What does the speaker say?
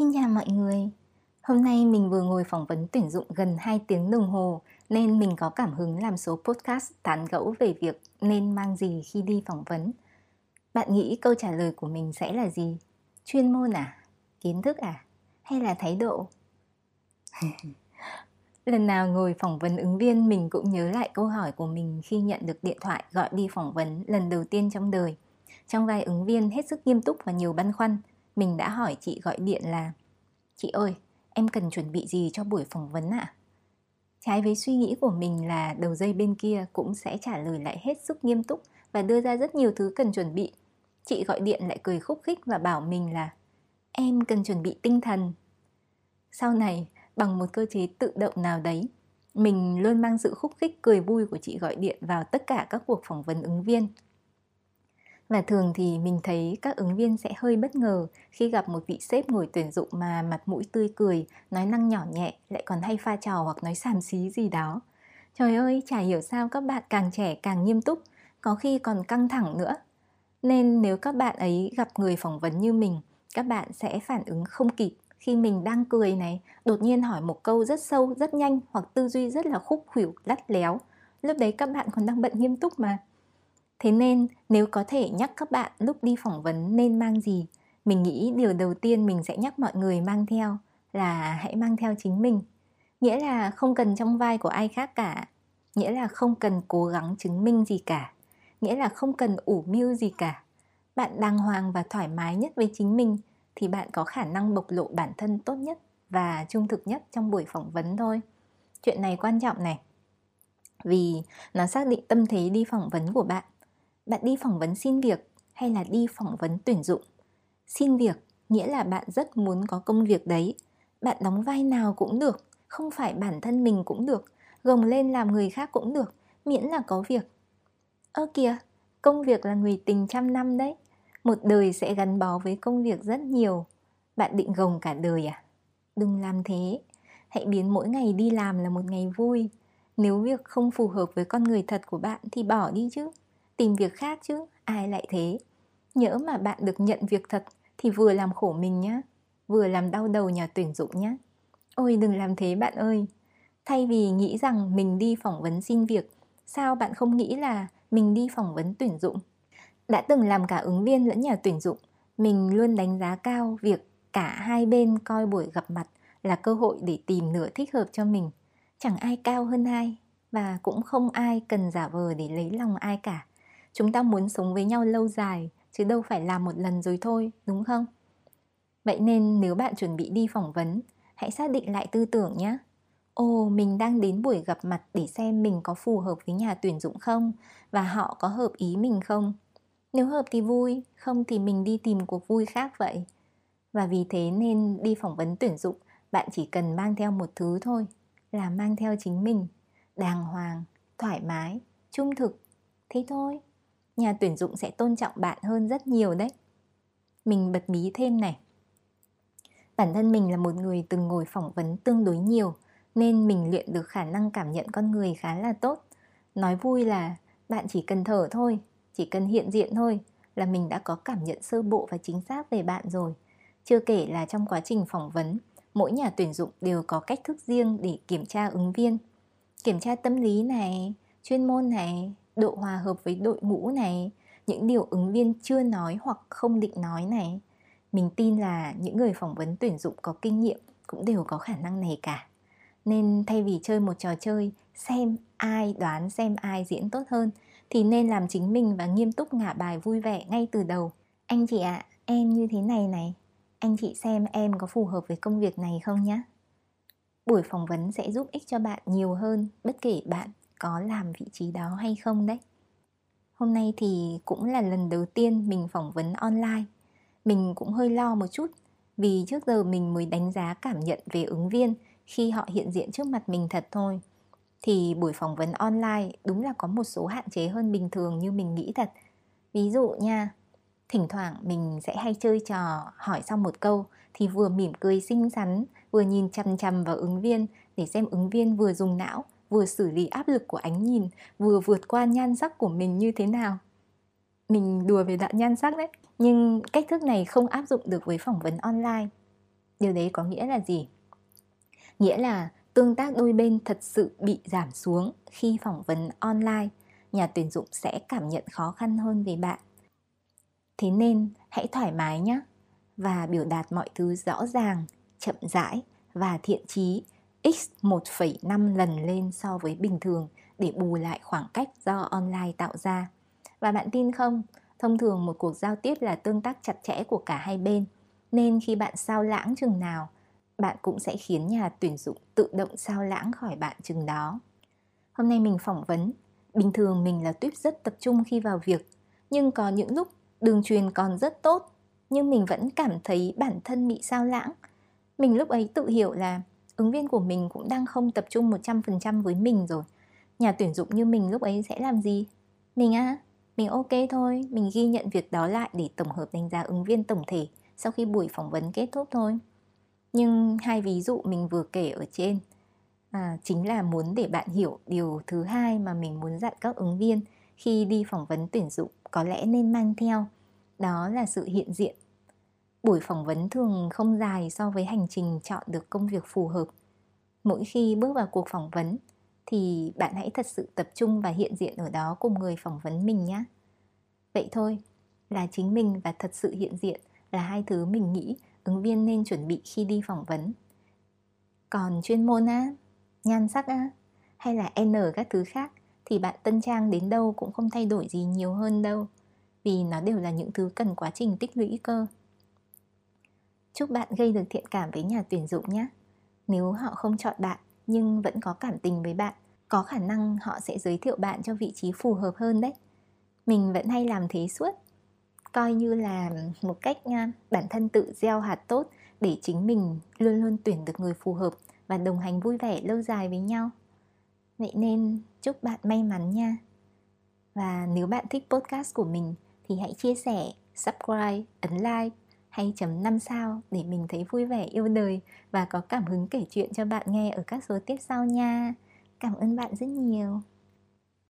Xin chào mọi người. Hôm nay mình vừa ngồi phỏng vấn tuyển dụng gần 2 tiếng đồng hồ nên mình có cảm hứng làm số podcast tán gẫu về việc nên mang gì khi đi phỏng vấn. Bạn nghĩ câu trả lời của mình sẽ là gì? Chuyên môn à? Kiến thức à? Hay là thái độ? Lần nào ngồi phỏng vấn ứng viên mình cũng nhớ lại câu hỏi của mình khi nhận được điện thoại gọi đi phỏng vấn lần đầu tiên trong đời. Trong vai ứng viên hết sức nghiêm túc và nhiều băn khoăn, mình đã hỏi chị gọi điện là Chị ơi, em cần chuẩn bị gì cho buổi phỏng vấn ạ? À? Trái với suy nghĩ của mình là đầu dây bên kia cũng sẽ trả lời lại hết sức nghiêm túc và đưa ra rất nhiều thứ cần chuẩn bị. Chị gọi điện lại cười khúc khích và bảo mình là em cần chuẩn bị tinh thần. Sau này, bằng một cơ chế tự động nào đấy, mình luôn mang sự khúc khích cười vui của chị gọi điện vào tất cả các cuộc phỏng vấn ứng viên và thường thì mình thấy các ứng viên sẽ hơi bất ngờ khi gặp một vị sếp ngồi tuyển dụng mà mặt mũi tươi cười, nói năng nhỏ nhẹ, lại còn hay pha trò hoặc nói xàm xí gì đó. Trời ơi, chả hiểu sao các bạn càng trẻ càng nghiêm túc, có khi còn căng thẳng nữa. Nên nếu các bạn ấy gặp người phỏng vấn như mình, các bạn sẽ phản ứng không kịp khi mình đang cười này, đột nhiên hỏi một câu rất sâu, rất nhanh hoặc tư duy rất là khúc khuỷu, lắt léo. Lúc đấy các bạn còn đang bận nghiêm túc mà Thế nên nếu có thể nhắc các bạn lúc đi phỏng vấn nên mang gì, mình nghĩ điều đầu tiên mình sẽ nhắc mọi người mang theo là hãy mang theo chính mình. Nghĩa là không cần trong vai của ai khác cả, nghĩa là không cần cố gắng chứng minh gì cả, nghĩa là không cần ủ mưu gì cả. Bạn đàng hoàng và thoải mái nhất với chính mình thì bạn có khả năng bộc lộ bản thân tốt nhất và trung thực nhất trong buổi phỏng vấn thôi. Chuyện này quan trọng này. Vì nó xác định tâm thế đi phỏng vấn của bạn bạn đi phỏng vấn xin việc hay là đi phỏng vấn tuyển dụng? Xin việc nghĩa là bạn rất muốn có công việc đấy. Bạn đóng vai nào cũng được, không phải bản thân mình cũng được, gồng lên làm người khác cũng được, miễn là có việc. Ơ kìa, công việc là người tình trăm năm đấy. Một đời sẽ gắn bó với công việc rất nhiều. Bạn định gồng cả đời à? Đừng làm thế. Hãy biến mỗi ngày đi làm là một ngày vui. Nếu việc không phù hợp với con người thật của bạn thì bỏ đi chứ tìm việc khác chứ, ai lại thế? Nhỡ mà bạn được nhận việc thật thì vừa làm khổ mình nhá, vừa làm đau đầu nhà tuyển dụng nhá. Ôi, đừng làm thế bạn ơi. Thay vì nghĩ rằng mình đi phỏng vấn xin việc, sao bạn không nghĩ là mình đi phỏng vấn tuyển dụng? Đã từng làm cả ứng viên lẫn nhà tuyển dụng, mình luôn đánh giá cao việc cả hai bên coi buổi gặp mặt là cơ hội để tìm nửa thích hợp cho mình. Chẳng ai cao hơn ai và cũng không ai cần giả vờ để lấy lòng ai cả chúng ta muốn sống với nhau lâu dài, chứ đâu phải làm một lần rồi thôi, đúng không? Vậy nên nếu bạn chuẩn bị đi phỏng vấn, hãy xác định lại tư tưởng nhé. Ồ, mình đang đến buổi gặp mặt để xem mình có phù hợp với nhà tuyển dụng không và họ có hợp ý mình không. Nếu hợp thì vui, không thì mình đi tìm cuộc vui khác vậy. Và vì thế nên đi phỏng vấn tuyển dụng, bạn chỉ cần mang theo một thứ thôi, là mang theo chính mình. Đàng hoàng, thoải mái, trung thực. Thế thôi nhà tuyển dụng sẽ tôn trọng bạn hơn rất nhiều đấy. Mình bật mí thêm này. Bản thân mình là một người từng ngồi phỏng vấn tương đối nhiều, nên mình luyện được khả năng cảm nhận con người khá là tốt. Nói vui là bạn chỉ cần thở thôi, chỉ cần hiện diện thôi là mình đã có cảm nhận sơ bộ và chính xác về bạn rồi. Chưa kể là trong quá trình phỏng vấn, mỗi nhà tuyển dụng đều có cách thức riêng để kiểm tra ứng viên. Kiểm tra tâm lý này, chuyên môn này độ hòa hợp với đội ngũ này những điều ứng viên chưa nói hoặc không định nói này. Mình tin là những người phỏng vấn tuyển dụng có kinh nghiệm cũng đều có khả năng này cả. Nên thay vì chơi một trò chơi xem ai đoán xem ai diễn tốt hơn thì nên làm chính mình và nghiêm túc ngả bài vui vẻ ngay từ đầu. Anh chị ạ à, em như thế này này. Anh chị xem em có phù hợp với công việc này không nhé buổi phỏng vấn sẽ giúp ích cho bạn nhiều hơn bất kể bạn có làm vị trí đó hay không đấy. Hôm nay thì cũng là lần đầu tiên mình phỏng vấn online. Mình cũng hơi lo một chút, vì trước giờ mình mới đánh giá cảm nhận về ứng viên khi họ hiện diện trước mặt mình thật thôi. Thì buổi phỏng vấn online đúng là có một số hạn chế hơn bình thường như mình nghĩ thật. Ví dụ nha, thỉnh thoảng mình sẽ hay chơi trò hỏi xong một câu thì vừa mỉm cười xinh xắn, vừa nhìn chằm chằm vào ứng viên để xem ứng viên vừa dùng não vừa xử lý áp lực của ánh nhìn vừa vượt qua nhan sắc của mình như thế nào mình đùa về đoạn nhan sắc đấy nhưng cách thức này không áp dụng được với phỏng vấn online Điều đấy có nghĩa là gì? Nghĩa là tương tác đôi bên thật sự bị giảm xuống khi phỏng vấn online, nhà tuyển dụng sẽ cảm nhận khó khăn hơn về bạn. Thế nên hãy thoải mái nhé và biểu đạt mọi thứ rõ ràng, chậm rãi và thiện trí x 1,5 lần lên so với bình thường để bù lại khoảng cách do online tạo ra. Và bạn tin không, thông thường một cuộc giao tiếp là tương tác chặt chẽ của cả hai bên, nên khi bạn sao lãng chừng nào, bạn cũng sẽ khiến nhà tuyển dụng tự động sao lãng khỏi bạn chừng đó. Hôm nay mình phỏng vấn, bình thường mình là tuyếp rất tập trung khi vào việc, nhưng có những lúc đường truyền còn rất tốt, nhưng mình vẫn cảm thấy bản thân bị sao lãng. Mình lúc ấy tự hiểu là ứng viên của mình cũng đang không tập trung 100% với mình rồi. Nhà tuyển dụng như mình lúc ấy sẽ làm gì? Mình à, mình ok thôi, mình ghi nhận việc đó lại để tổng hợp đánh giá ứng viên tổng thể sau khi buổi phỏng vấn kết thúc thôi. Nhưng hai ví dụ mình vừa kể ở trên à, chính là muốn để bạn hiểu điều thứ hai mà mình muốn dặn các ứng viên khi đi phỏng vấn tuyển dụng có lẽ nên mang theo đó là sự hiện diện buổi phỏng vấn thường không dài so với hành trình chọn được công việc phù hợp. Mỗi khi bước vào cuộc phỏng vấn, thì bạn hãy thật sự tập trung và hiện diện ở đó cùng người phỏng vấn mình nhé. Vậy thôi, là chính mình và thật sự hiện diện là hai thứ mình nghĩ ứng viên nên chuẩn bị khi đi phỏng vấn. Còn chuyên môn á, nhan sắc á, hay là n các thứ khác, thì bạn tân trang đến đâu cũng không thay đổi gì nhiều hơn đâu, vì nó đều là những thứ cần quá trình tích lũy cơ chúc bạn gây được thiện cảm với nhà tuyển dụng nhé. Nếu họ không chọn bạn, nhưng vẫn có cảm tình với bạn, có khả năng họ sẽ giới thiệu bạn cho vị trí phù hợp hơn đấy. Mình vẫn hay làm thế suốt. Coi như là một cách à, bản thân tự gieo hạt tốt để chính mình luôn luôn tuyển được người phù hợp và đồng hành vui vẻ lâu dài với nhau. Vậy nên chúc bạn may mắn nha. Và nếu bạn thích podcast của mình thì hãy chia sẻ, subscribe, ấn like hay chấm 5 sao để mình thấy vui vẻ, yêu đời và có cảm hứng kể chuyện cho bạn nghe ở các số tiếp sau nha. Cảm ơn bạn rất nhiều.